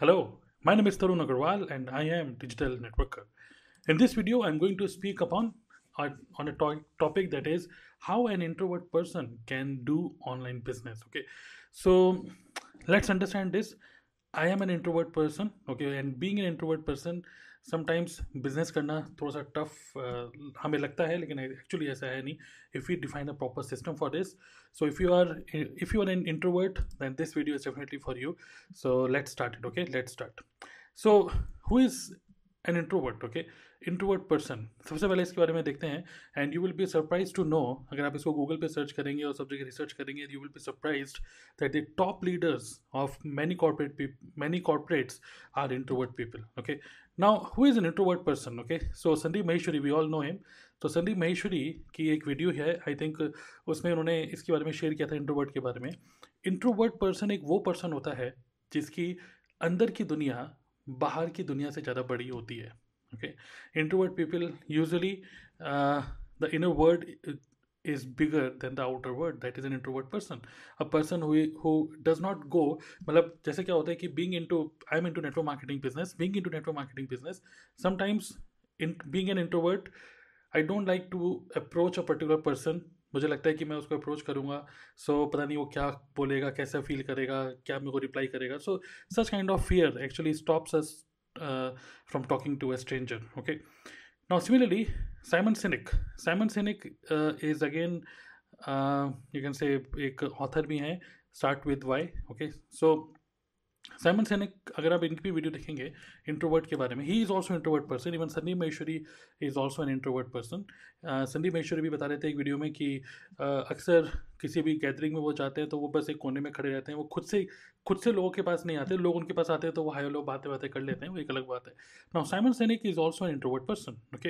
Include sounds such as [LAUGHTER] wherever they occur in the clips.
Hello, my name is Tarun Agarwal and I am Digital Networker. In this video, I'm going to speak upon uh, on a to- topic that is how an introvert person can do online business. Okay, so let's understand this. I am an introvert person. Okay, and being an introvert person, sometimes business करना थोड़ा सा tough हमें लगता है, लेकिन actually ऐसा है नहीं। If you define the proper system for this so if you are if you are an introvert then this video is definitely for you so let start it okay let start so who is an introvert okay introvert person सबसे पहले इसके बारे में देखते हैं and you will be surprise to know अगर आप इसको गूगल पे सर्च करेंगे और सब जगह रिसर्च करेंगे you will be surprise that the top leaders of many corporate many corporates are introvert people okay now who is an introvert person okay so Sandeep Maheshwari we all know him तो संदीप महेश्वरी की एक video है I think उसमें उन्होंने इसके बारे में share किया था इंट्रोवर्ट के बारे में। इंट्रोवर्ट पर्सन एक वो पर्सन होता है जिसकी अंदर की दुनिया बाहर की दुनिया से ज़्यादा बड़ी होती है। Okay introvert people usually the inner world is bigger than the outer word that is an introvert person a person who who does not go मतलब जैसे क्या होता है कि being into I'm into network marketing business being into network marketing business sometimes in being an introvert I don't like to approach a particular person मुझे लगता है कि मैं उसको अप्रोच करूँगा सो so, पता नहीं वो क्या बोलेगा कैसा फील करेगा क्या मेरे को रिप्लाई करेगा so such kind of fear actually stops us From talking to a stranger okay Now, similarly, Simon Sinek. Simon Sinek uh, is again, uh, you can say, एक author भी हैं Start with Why. Okay, so Simon Sinek अगर आप इनकी भी video देखेंगे introvert के बारे में he is also introvert person even Sandeep Maheshwari is also an introvert person Sandeep Maheshwari भी बता रहे थे एक वीडियो में कि uh, अक्सर किसी भी गैदरिंग में वो जाते हैं तो वो बस एक कोने में खड़े रहते हैं। वो खुद से खुद से लोगों के पास नहीं आते लोग उनके पास आते हैं तो वो हाई लोग बातें बातें कर लेते हैं वो एक अलग बात है। Now Simon Sinek is also an introvert person okay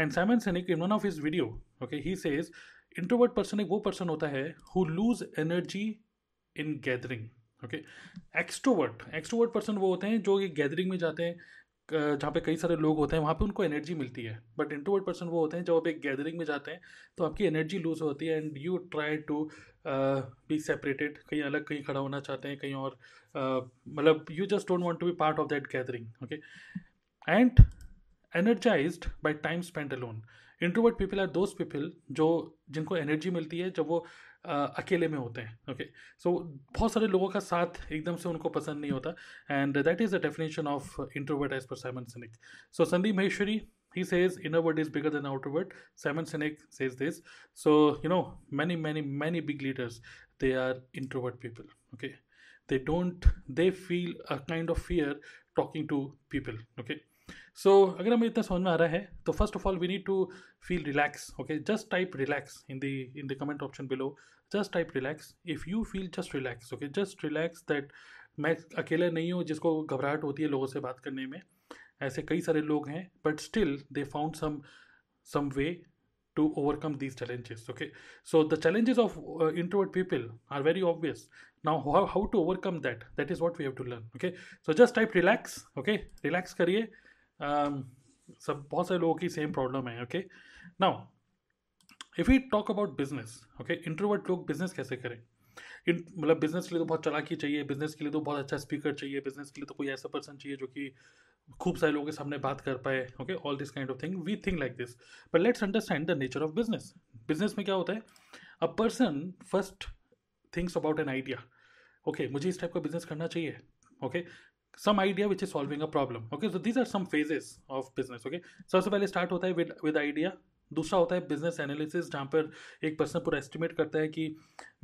and Simon Sinek in one of his video okay he says introvert person एक वो पर्सन होता है who lose energy in gathering okay extrovert extrovert person वो होते हैं जो ये gathering में जाते हैं जहाँ पे कई सारे लोग होते हैं वहाँ पे उनको एनर्जी मिलती है। बट इंट्रोवर्ट पर्सन वो होते हैं जब आप एक गैदरिंग में जाते हैं तो आपकी एनर्जी लूज होती है and you try to be separated कहीं अलग कहीं खड़ा होना चाहते हैं कहीं और मतलब you just don't want to be part of that gathering okay and energised by time spend alone introvert people are those people जो जिनको एनर्जी मिलती है जब वो Uh, अकेले में होते हैं ओके सो बहुत सारे लोगों का साथ एकदम से उनको पसंद नहीं होता and that is the definition of introvert as per Simon Sinek so Sandeep Maheshwari he says inner word is bigger than outer word simon sinek says this so you know many many many big leaders they are introvert people okay they don't they feel a kind of fear talking to people okay so अगर हमें इतना समझ में आ रहा है तो first of all we need to feel relax okay just type relax in the in the comment option below just type relax if you feel just relax okay just relax that मैं अकेला नहीं हूँ, जिसको घबराहट होती है लोगों से बात करने में। ऐसे कई सारे लोग हैं but still they found some some way to overcome these challenges okay so the challenges of introvert people are very obvious now how to overcome that that is what we have to learn okay so just type relax okay relax करिए। सब बहुत सारे लोगों की same problem है okay now if you talk about business okay introvert लोग business कैसे करें? मतलब बिज़नेस के लिए तो बहुत चलाकी चाहिए बिज़नेस के लिए तो बहुत अच्छा स्पीकर चाहिए बिज़नेस के लिए तो कोई ऐसा पर्सन चाहिए जो कि खूब सारे लोगों के सामने बात कर पाए okay all this kind of thing we think like this but let's understand the nature of business business में क्या होता है? A person first thinks about an idea okay मुझे इस टाइप का बिज़नेस करना चाहिए okay some idea which is solving a problem. Okay, so these are some phases of business, okay? सबसे पहले स्टार्ट होता है विद विद आइडिया दूसरा होता है बिज़नेस एनालिसिस जहाँ पर एक पर्सन पूरा एस्टिमेट करता है कि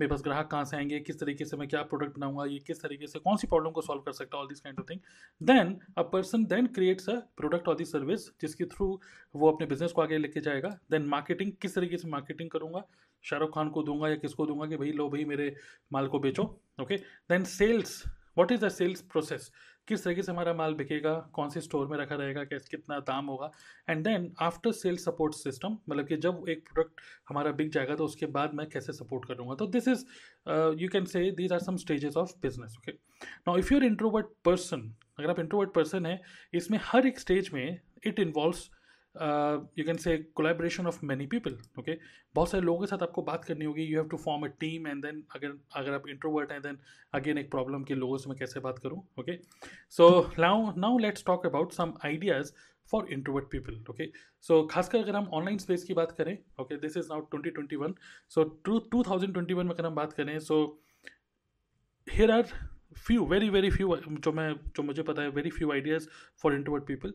मेरे पास ग्राहक कहाँ से आएँगे, किस तरीके से मैं क्या प्रोडक्ट बनाऊँगा, ये किस तरीके से, कौन सी प्रॉब्लम को सॉल्व कर सकता है all this kind of thing then a person then creates a product और दी सर्विस जिसके थ्रू वो अपने बिज़नेस को आगे लेके जाएगा. देन मार्केटिंग किस तरीके से मार्केटिंग करूँगा? शाहरुख खान को दूँगा या किसको दूँगा कि भाई लो भाई मेरे माल को बेचो okay then sales what is the sales process किस तरीके से हमारा माल बिकेगा, कौन से स्टोर में रखा रहेगा, कैसे, कितना दाम होगा। And then after sale support system मतलब कि जब एक प्रोडक्ट हमारा बिक जाएगा तो उसके बाद मैं कैसे सपोर्ट करूँगा। तो this is you can say these are some stages of business okay now if your introvert person अगर आप इंट्रोवर्ट पर्सन है, इसमें हर एक स्टेज में it involves you can say collaboration of many people okay बहुत सारे लोगों के साथ आपको बात करनी होगी। You have to form a team and then अगर अगर आप इंट्रोवर्ट हैं देन अगेन एक प्रॉब्लम के लोगों से मैं कैसे बात करूँ okay so now now let's talk about some ideas for introvert people okay so खासकर अगर हम ऑनलाइन स्पेस की बात करें okay this is now twenty twenty one so two two thousand twenty one में अगर हम बात करें so here are few very very few जो मैं, जो मुझे पता है very few ideas for introvert people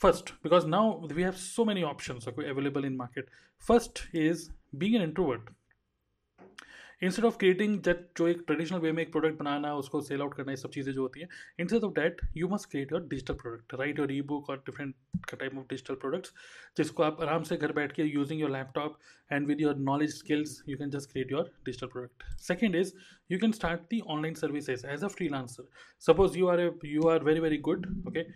first because now we have so many options okay, available in market. First is being an introvert. Instead of creating that जो एक traditional way में एक प्रोडक्ट बनाना उसको सेल आउट करना ये सब चीज़ें जो होती हैं instead of that you must create your digital product right your ebook और different type of digital products जिसको आप आराम से घर बैठ के using your laptop and with your knowledge skills you can just create your digital product second is you can start the online services as a freelancer suppose you are you are very very good okay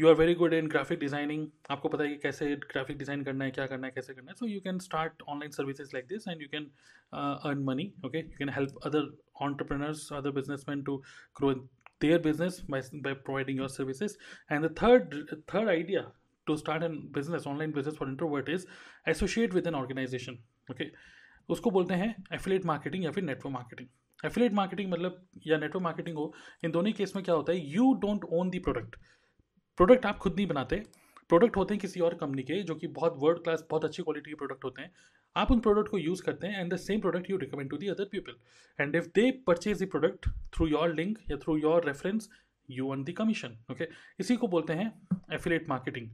you are very good in graphic designing आपको पता है कि कैसे graphic design करना है क्या करना है कैसे करना है। So you can start online services like this and you can earn money okay you can help other entrepreneurs other businessmen to grow their business by, by providing your services. And the third third idea to start a business online business for introvert is associate with an organization okay? उसको बोलते हैं affiliate marketing या फिर network marketing affiliate marketing मतलब या network marketing हो इन दोनों case में क्या होता है you don't own the product product आप खुद नहीं बनाते, प्रोडक्ट होते हैं किसी और कंपनी के, जो कि बहुत वर्ल्ड क्लास बहुत अच्छी क्वालिटी के प्रोडक्ट होते हैं। आप उन प्रोडक्ट को यूज़ करते हैं and the same product you recommend to the other people and if they purchase the product through your link या through your reference you won the commission okay इसी को बोलते हैं एफिलेट मार्केटिंग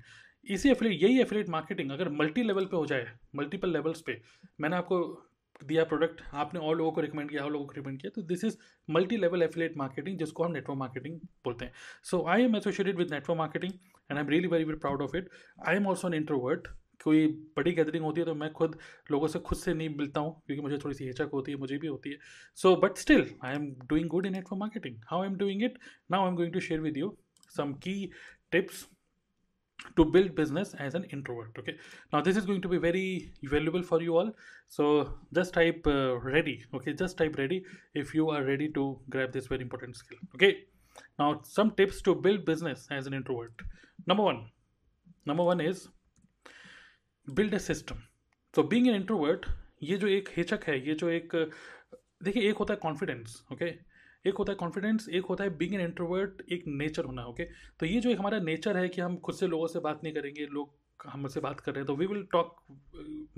इसी affiliate यही affiliate marketing अगर multi level पे हो जाए मल्टीपल लेवल्स पे, मैंने आपको दिया प्रोडक्ट आपने और लोगों को रिकमेंड किया, और लोगों को रिकमेंड किया तो this is multi level affiliate marketing जिसको हम नेटवर्क मार्केटिंग बोलते हैं। So I am associated with network marketing and I am really very very proud of it I am also an introvert कोई बड़ी गैदरिंग होती है तो मैं खुद लोगों से खुद से नहीं मिलता हूँ, क्योंकि मुझे थोड़ी सी हिचक होती है, मुझे भी होती है। So but still I am doing good in network marketing how I am doing it now I am going to share with you some key tips to build business as an introvert okay now this is going to be very valuable for you all so just type uh, ready okay just type ready if you are ready to grab this very important skill okay now some tips to build business as an introvert number one number one is build a system so being an introvert ये जो एक हिचक है ये जो एक देखिए एक होता है कॉन्फिडेंस ओके okay? एक होता है कॉन्फिडेंस एक होता है बिंग एन इंट्रोवर्ट एक नेचर होना ओके okay? तो ये जो एक हमारा नेचर है कि हम खुद से लोगों से बात नहीं करेंगे लोग हमसे बात कर रहे हैं तो वी विल टॉक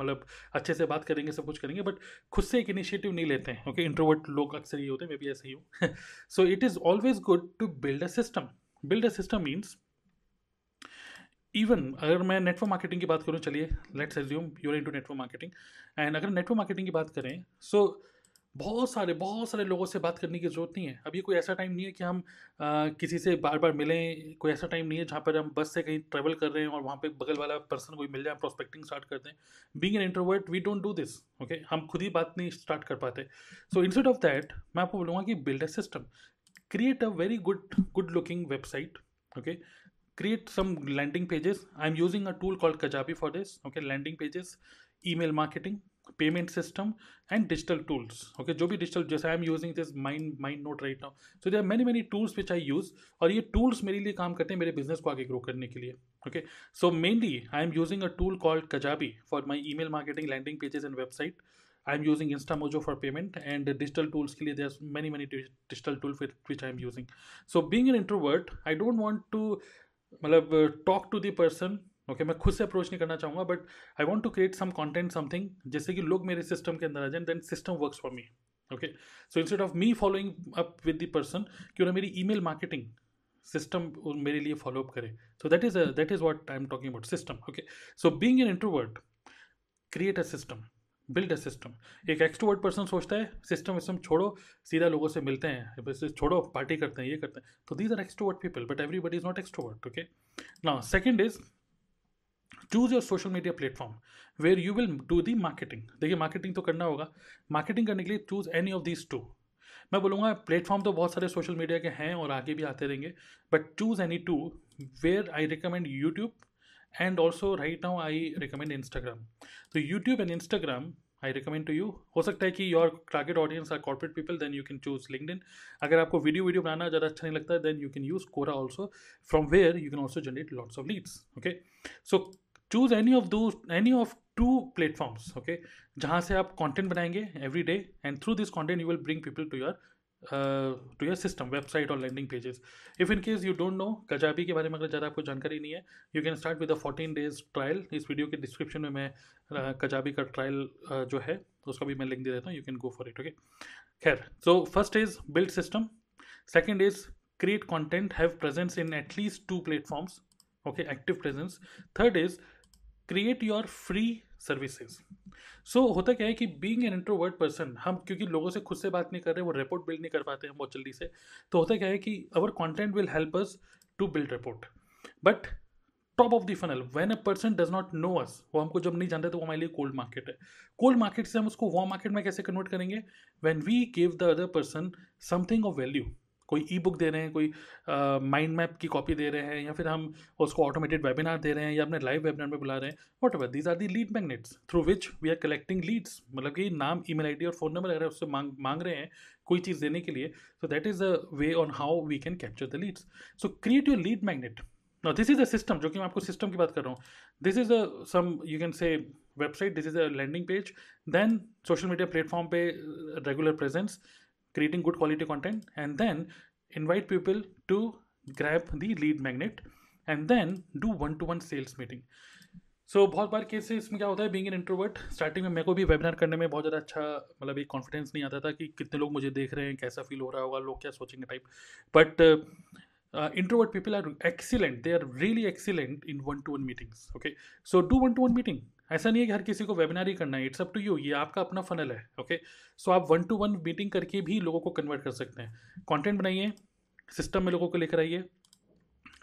मतलब अच्छे से बात करेंगे सब कुछ करेंगे बट खुद से एक इनिशिएटिव नहीं लेते हैं ओके इंट्रोवर्ट लोग अक्सर ये होते हैं मैं भी ऐसे ही हूँ। So it is always good to build a system build a system means even अगर मैं नेटवर्क मार्केटिंग की बात करूँ चलिए let's assume you're into network marketing and अगर नेटवर्क मार्केटिंग की बात करें सो so, बहुत सारे बहुत सारे लोगों से बात करने की ज़रूरत नहीं है। अभी कोई ऐसा टाइम नहीं है कि हम आ, किसी से बार बार मिलें कोई ऐसा टाइम नहीं है जहाँ पर हम बस से कहीं ट्रैवल कर रहे हैं और वहाँ पे बगल वाला पर्सन कोई मिल जाए प्रोस्पेक्टिंग स्टार्ट कर दें। Being an introvert we don't do this okay हम खुद ही बात नहीं स्टार्ट कर पाते। सो इंस्टेड ऑफ़ दैट मैं आपको बोलूँगा कि build a system create a very good good looking website okay create some landing pages. I'm using a tool called kajabi for this okay? Landing pages email marketing. Payment system and digital tools okay जो भी digital जैसे I am using this mind mind note right now so there many many tools which I use और ये tools मेरे लिए काम करते हैं मेरे बिज़नेस को आगे ग्रो करने के लिए. Okay so mainly I am using a tool called Kajabi for my email marketing landing pages and website I am using Instamojo for payment and digital tools के लिए there many many digital tool which I am using so being an introvert I don't want to मतलब talk to the person okay मैं खुद से approach नहीं करना चाहूँगा but I want to create some content something जैसे कि लोग मेरे सिस्टम के अंदर आ जाए then system work for me okay so instead of me following up with the person क्यों ना मेरी ई मेल मार्केटिंग सिस्टम मेरे लिए फॉलो अप करे. So that is that is what I am talking about system okay so being an introvert create a system build a system एक extrovert person सोचता है system विस्टम छोड़ो, सीधा लोगों से मिलते हैं छोड़ो पार्टी करते हैं, ये करते हैं. तो these are extrovert people but everybody is not extrovert okay now second is choose your social media platform where you will do the marketing देखिए मार्केटिंग तो करना होगा। मार्केटिंग करने के लिए choose any of these two मैं बोलूँगा platform तो बहुत सारे सोशल मीडिया के हैं और आगे भी आते रहेंगे but choose any two where I recommend YouTube and also right now I recommend Instagram तो YouTube and Instagram I recommend to you हो सकता है कि your target audience are corporate people then you can choose LinkedIn अगर आपको video video बनाना ज़्यादा अच्छा नहीं लगता है then you can use Quora also from where you can also generate lots of leads okay so choose any of दो any of two platforms okay जहाँ से आप कॉन्टेंट बनाएँगे every day and through this content you will bring people to your to your system website और landing pages if in case you don't know Kajabi के बारे में अगर ज़्यादा आपको जानकारी नहीं है you can start with a fourteen days trial इस वीडियो के डिस्क्रिप्शन में मैं कजाबी का ट्रायल जो है, उसका भी मैं लिंक दे देता हूँ you can go for it okay खैर so first is build system second is create content have presence in at least two platforms okay, active presence. Third is create your free services. So so, होता क्या है कि being an introvert person हम क्योंकि लोगों से खुद से बात नहीं कर रहे वो रिपोर्ट बिल्ड नहीं कर पाते हैं बहुत जल्दी से तो होता क्या है कि our content will help us to build rapport but top of the funnel when a person does not know us वो हमको जब नहीं जानते तो वो हमारे लिए कोल्ड मार्केट है। कोल्ड मार्केट से हम उसको वॉ मार्केट में कैसे कन्वर्ट करेंगे? When we give the other person something of value कोई ई बुक दे रहे हैं, कोई माइंड मैप की कॉपी दे रहे हैं या फिर हम उसको ऑटोमेटेड वेबिनार दे रहे हैं या अपने लाइव वेबिनार में बुला रहे हैं whatever these are the lead magnets through which we are collecting leads मतलब कि नाम ई मेल और फ़ोन नंबर अगर उससे मांग मांग रहे हैं कोई चीज़ देने के लिए so that is a way on how we can capture the leads so create your lead magnet no this is a system जो कि मैं आपको सिस्टम की बात कर रहा हूँ. This is a some you can say website this is a landing page then social media platform पे regular presence creating good quality content and then invite people to grab the lead magnet and then do one to one sales meeting. So so, बहुत बार case इसमें क्या होता है? Being an introvert starting में मेरे को भी वेबिनार करने में बहुत ज़्यादा अच्छा मतलब एक कॉन्फिडेंस नहीं आता था कि कितने लोग मुझे देख रहे हैं कैसा फील हो रहा होगा लोग क्या सोचेंगे type but introvert people are excellent they are really excellent in one to one meetings okay so do one to one meeting ऐसा नहीं है कि हर किसी को वेबिनार ही करना है इट्स अप टू यू ये आपका अपना फनल है ओके? सो so, आप वन टू वन मीटिंग करके भी लोगों को कन्वर्ट कर सकते हैं। कॉन्टेंट बनाइए सिस्टम में लोगों को लेकर आइए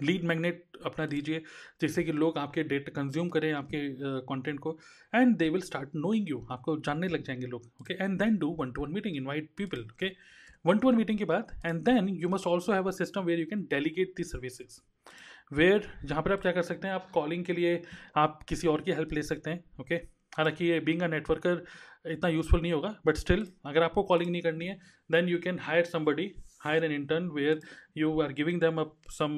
लीड मैग्नेट अपना दीजिए जिससे कि लोग आपके डेटा कंज्यूम करें आपके कंटेंट uh, को and they will start knowing you आपको जानने लग जाएँगे लोग okay and then do one to one meeting invite people okay one to one meeting के बाद and then you must also have a system where you can delegate the services where जहाँ पर आप क्या कर सकते हैं, आप कॉलिंग के लिए आप किसी और की हेल्प ले सकते हैं ओके? हालाँकि ये बींग अ नेटवर्कर इतना यूजफुल नहीं होगा बट स्टिल अगर आपको कॉलिंग नहीं करनी है then you can hire somebody hire an intern where you are giving them up some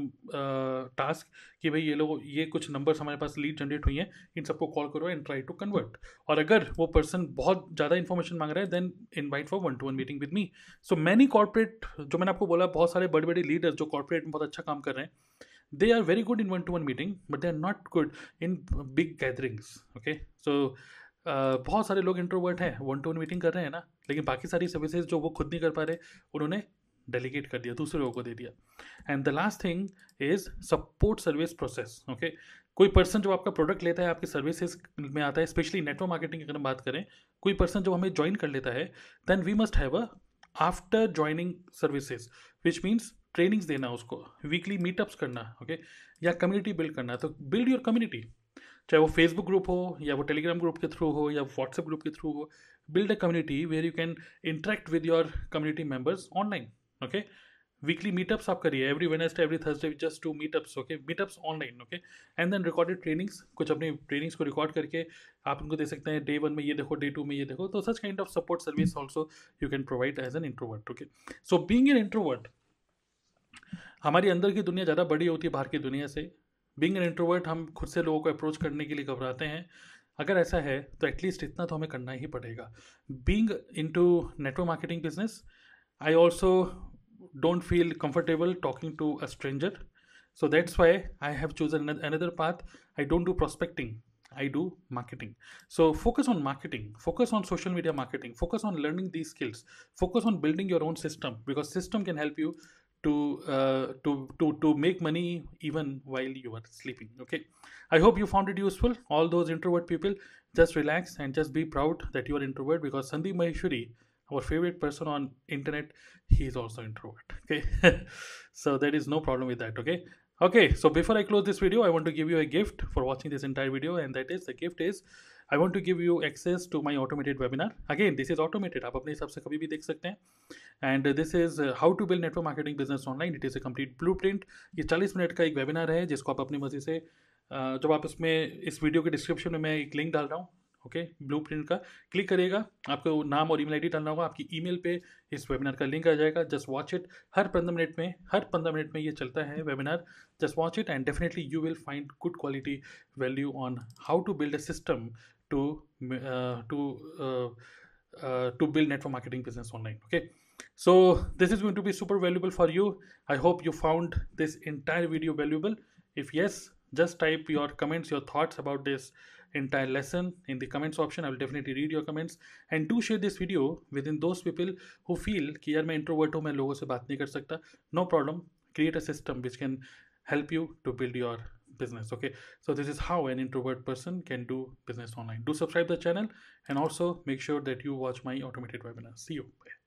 task कि भाई ये लोग, ये कुछ नंबर्स हमारे पास लीड जनरेट हुई हैं, इन सबको कॉल करो एंड ट्राई टू कन्वर्ट और अगर वो पर्सन बहुत ज़्यादा इन्फॉर्मेशन मांग रहा है then invite for one to one meeting with me so many corporate जो मैंने आपको बोला, बहुत सारे बड़े बड़े लीडर्स जो कॉर्पोरेट में बहुत अच्छा काम कर रहे हैं they are very good in one to one meeting, but they are not good in big gatherings, okay? So बहुत सारे लोग इंट्रोवर्ट हैं वन टू वन मीटिंग कर रहे हैं ना, लेकिन बाकी सारी सर्विसेज़ जो वो खुद नहीं कर पा रहे, उन्होंने डेलीगेट कर दिया, दूसरे लोगों को दे दिया। And the last thing is support service process okay कोई पर्सन जो आपका प्रोडक्ट लेता है, आपकी सर्विसेज़ में आता है स्पेशली नेटवर्क मार्केटिंग की अगर हम बात करें, कोई पर्सन जो हमें ज्वाइन कर लेता है then we must have a after joining services which means trainings देना उसको वीकली मीटअप्स करना ओके? या कम्युनिटी बिल्ड करना तो बिल्ड योर कम्युनिटी चाहे वो फेसबुक ग्रुप हो, या वो टेलीग्राम ग्रुप के थ्रू हो, या व्हाट्सएप ग्रुप के थ्रू हो build a community where you can interact with your community members online okay weekly meetups आप करिए every Wednesday every Thursday just two meetups okay meetups online okay and then recorded trainings कुछ अपनी trainings को record करके आप उनको दे सकते हैं डे वन में ये देखो डे टू में ये देखो तो such kind of support service also you can provide as an introvert okay so being an introvert हमारी अंदर की दुनिया ज़्यादा बड़ी होती है बाहर की दुनिया से। बिंग एन इंट्रोवर्ट हम खुद से लोगों को अप्रोच करने के लिए घबराते हैं। अगर ऐसा है तो एटलीस्ट इतना तो हमें करना ही पड़ेगा। Being into network marketing business I also don't feel comfortable talking to a stranger so that's why I have choose another path I don't do prospecting I do marketing so focus on marketing focus on social media marketing focus on learning the skills focus on building your own system because system can help you to uh, to to to make money even while you are sleeping okay? I hope you found it useful. All those introvert people just relax and just be proud that you are introvert because sandeep maheshwari our favorite person on internet he is also introvert okay? [LAUGHS] So there is no problem with that okay? Okay so before i close this video i want to give you a gift for watching this entire video and that is the gift is I want to give you access to my automated webinar again this is automated आप अपने हिसाब से कभी भी देख सकते हैं। And this is how to build network marketing business online it is a complete blueprint ये चालीस मिनट का एक वेबिनार है, जिसको आप अपनी मर्ज़ी से जब आप इसमें, इस वीडियो के डिस्क्रिप्शन में मैं एक लिंक डाल रहा हूँ ओके ब्लू प्रिंट का। क्लिक करिएगा आपको नाम और ईमेल आईडी डालना होगा, आपकी ईमेल पे इस वेबिनार का लिंक आ जाएगा। जस्ट वॉच इट हर पंद्रह मिनट में, हर पंद्रह मिनट में ये चलता है webinar just watch it and definitely you will find good quality value on how to build a system to to to build network marketing business online okay so this is going to be super valuable for you i hope you found this entire video valuable if yes just type your comments your thoughts about this entire lesson in the comments option i will definitely read your comments and do share this video within those people who feel कि यार मैं introvert हूँ मैं लोगों से बात नहीं कर सकता no problem create a system which can help you to build your business okay? So this is how an introvert person can do business online. Do subscribe the channel and also make sure that you watch my automated webinar. See you. Bye.